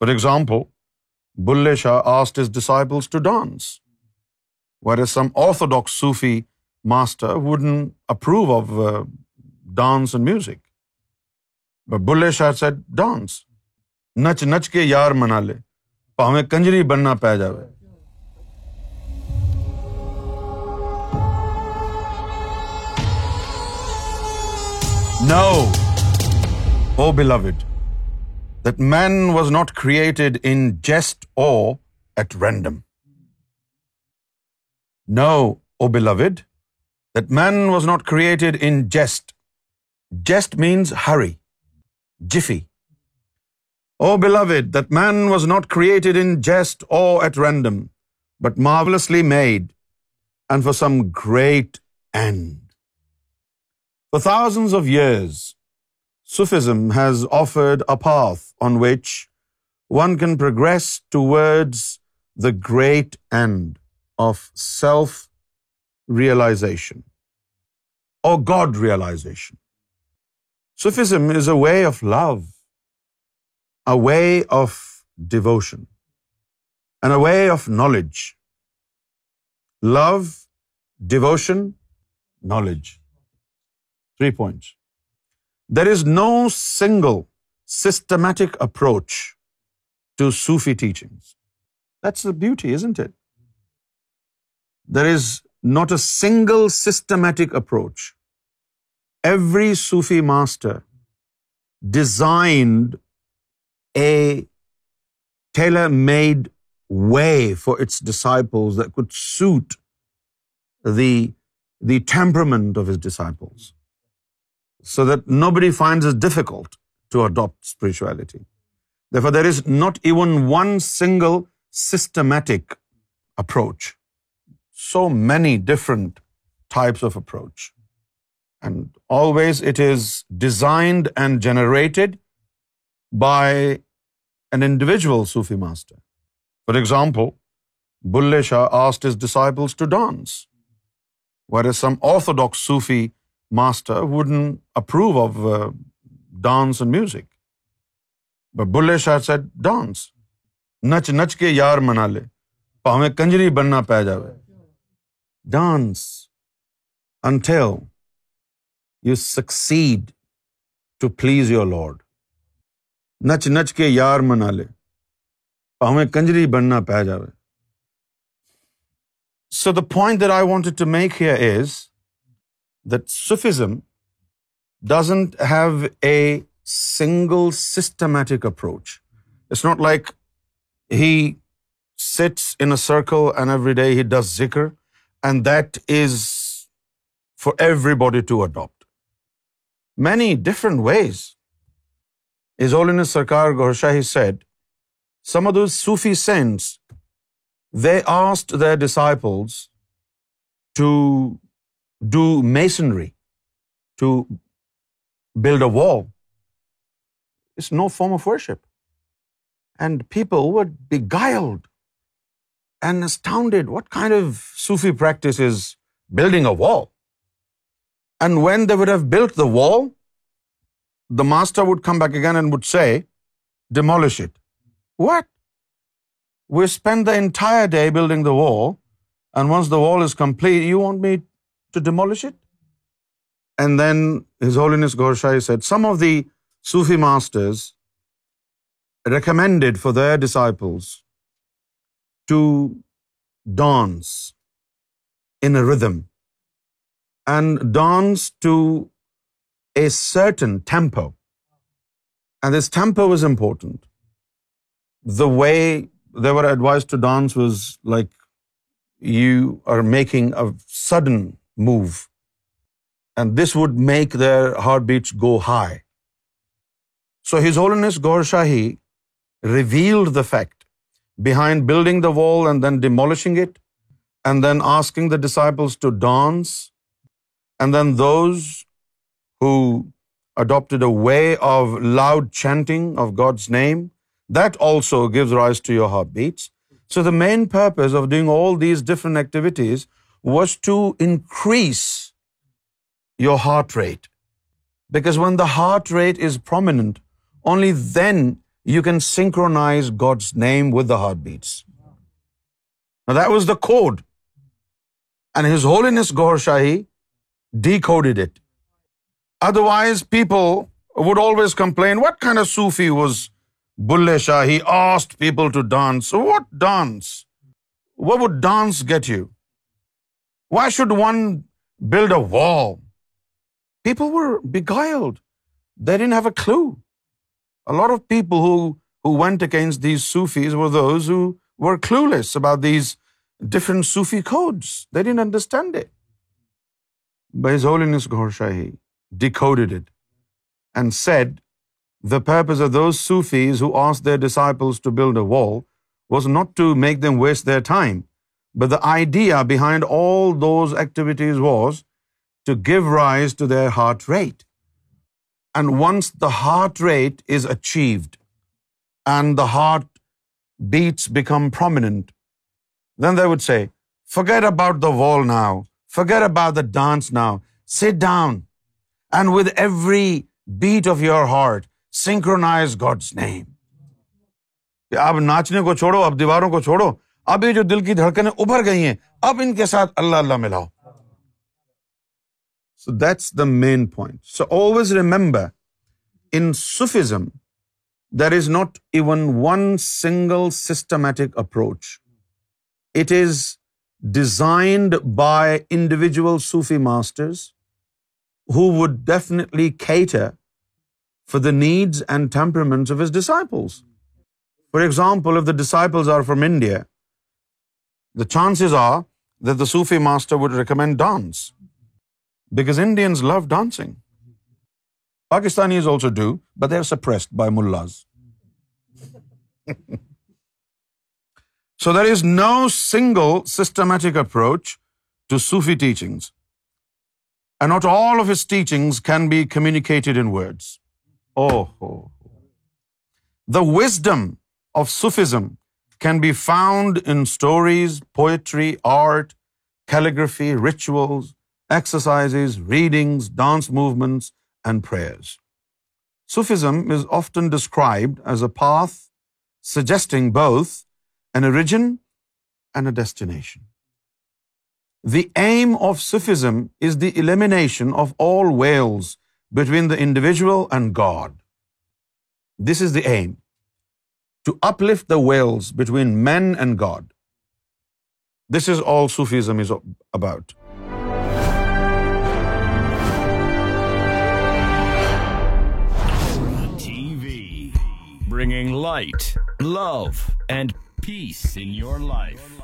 For example Bulleh Shah asked his disciples to dance Veer is some orthodox Sufi master wouldn't approve of dance and music Bulleh Shah said dance نچ نچ کے یار منا لے پاویں کنجری بننا پی جائے نو او beloved that man was not created in jest or at random. Know, O beloved, that man was not created in jest. Jest means hurry, jiffy. O beloved, that man was not created in jest or at random, but marvelously made, and for some great end. For thousands of years, Sufism has offered a path on which one can progress towards the great end of self-realization or God-realization. Sufism is a way of love, a way of devotion, and a way of knowledge. Love, devotion, knowledge. 3 points. There is no single systematic approach to Sufi teachings. That's the beauty, isn't it? There is not a single systematic approach. Every Sufi master designed a tailor-made way for its disciples that could suit the temperament of his disciples so that nobody finds it difficult to adopt spirituality. Therefore, there is not even one single systematic approach. So many different types of approach. And always it is designed and generated by an individual Sufi master. For example, Bulle Shah asked his disciples to dance, whereas some orthodox Sufi master wouldn't approve of dance and music Bulleh Shah said dance نچ نچ کے یار منا لے پاوے کنجری بننا پی جائے dance until you succeed to please your lord نچ نچ کے یار منا لے پاوے کنجری بننا پی جائے so the point that I want to make here is Sufism doesn't have a single systematic approach it's not like he he in circle and and every day does ذکر that is for everybody to adopt many different ways as all in سرکار گورشا he said some of us Sufi saints they asked the the to do masonry to build a wall is no form of worship. And people were beguiled and astounded. What kind of Sufi practice is building a wall? And when they would have built the wall, the master would come back again and would say, demolish it. What? We spent the entire day building the wall, and once the wall is complete, you want me to demolish it. And then His Holiness Ghorsai said, some of the Sufi masters recommended for their disciples to dance in a rhythm and dance to a certain tempo. And this tempo was important. The way they were advised to dance was like you are making a sudden move. And this would make their heartbeats go high. So His Holiness Gaur Shahi revealed the fact behind building the wall and then demolishing it, and then asking the disciples to dance, and then those who adopted a way of loud chanting of God's name, that also gives rise to your heartbeats. So the main purpose of doing all these different activities was to increase your heart rate. Because when the heart rate is prominent, only then you can synchronize God's name with the heartbeats. Now that was the code. And His Holiness Gohar Shahi decoded it. Otherwise, people would always complain, what kind of Sufi was Bulle Shah? He asked people to dance. What dance? What would dance get you? Why should one build a wall people were beguiled there in have a clue lot of people who went against these Sufis were those who were clueless about these different Sufi codes there in understand it bias whole انس گھوڑ شاہی decoded it and said the purpose are those Sufis who as the disciples to build a wall was not to make them waste the time but the idea behind all those activities was to give rise to their heart rate and once the heart rate is achieved and the heart beats become prominent then they would say forget about the wall now forget about the dance now sit down and with every beat of your heart synchronise God's name اب ناچنے کو چھوڑو اب دیواروں کو چھوڑو اب یہ جو دل کی دھڑکنیں ابھر گئی ہیں اب ان کے ساتھ اللہ اللہ ملاؤ so that's the main point so always remember in there is not even one single systematic approach it is designed by individual Sufi masters who would master for the need and temperaments of his disciples for example of the disciples are from India the chances are that the Sufi master would recommend dance, because Indians love dancing. Pakistanis also do, but they are suppressed by mullahs. So there is no single systematic approach to Sufi teachings. And not all of his teachings can be communicated in words. Oh, the wisdom of Sufism can be found in stories, poetry, art, calligraphy, rituals, exercises, readings, dance movements, and prayers. Sufism is often described as a path suggesting both an origin and a destination. The aim of Sufism is the elimination of all veils between the individual and God. This is the aim to uplift the veils between men and God. This is all Sufism is about. TV, bringing light, love, and peace in your life.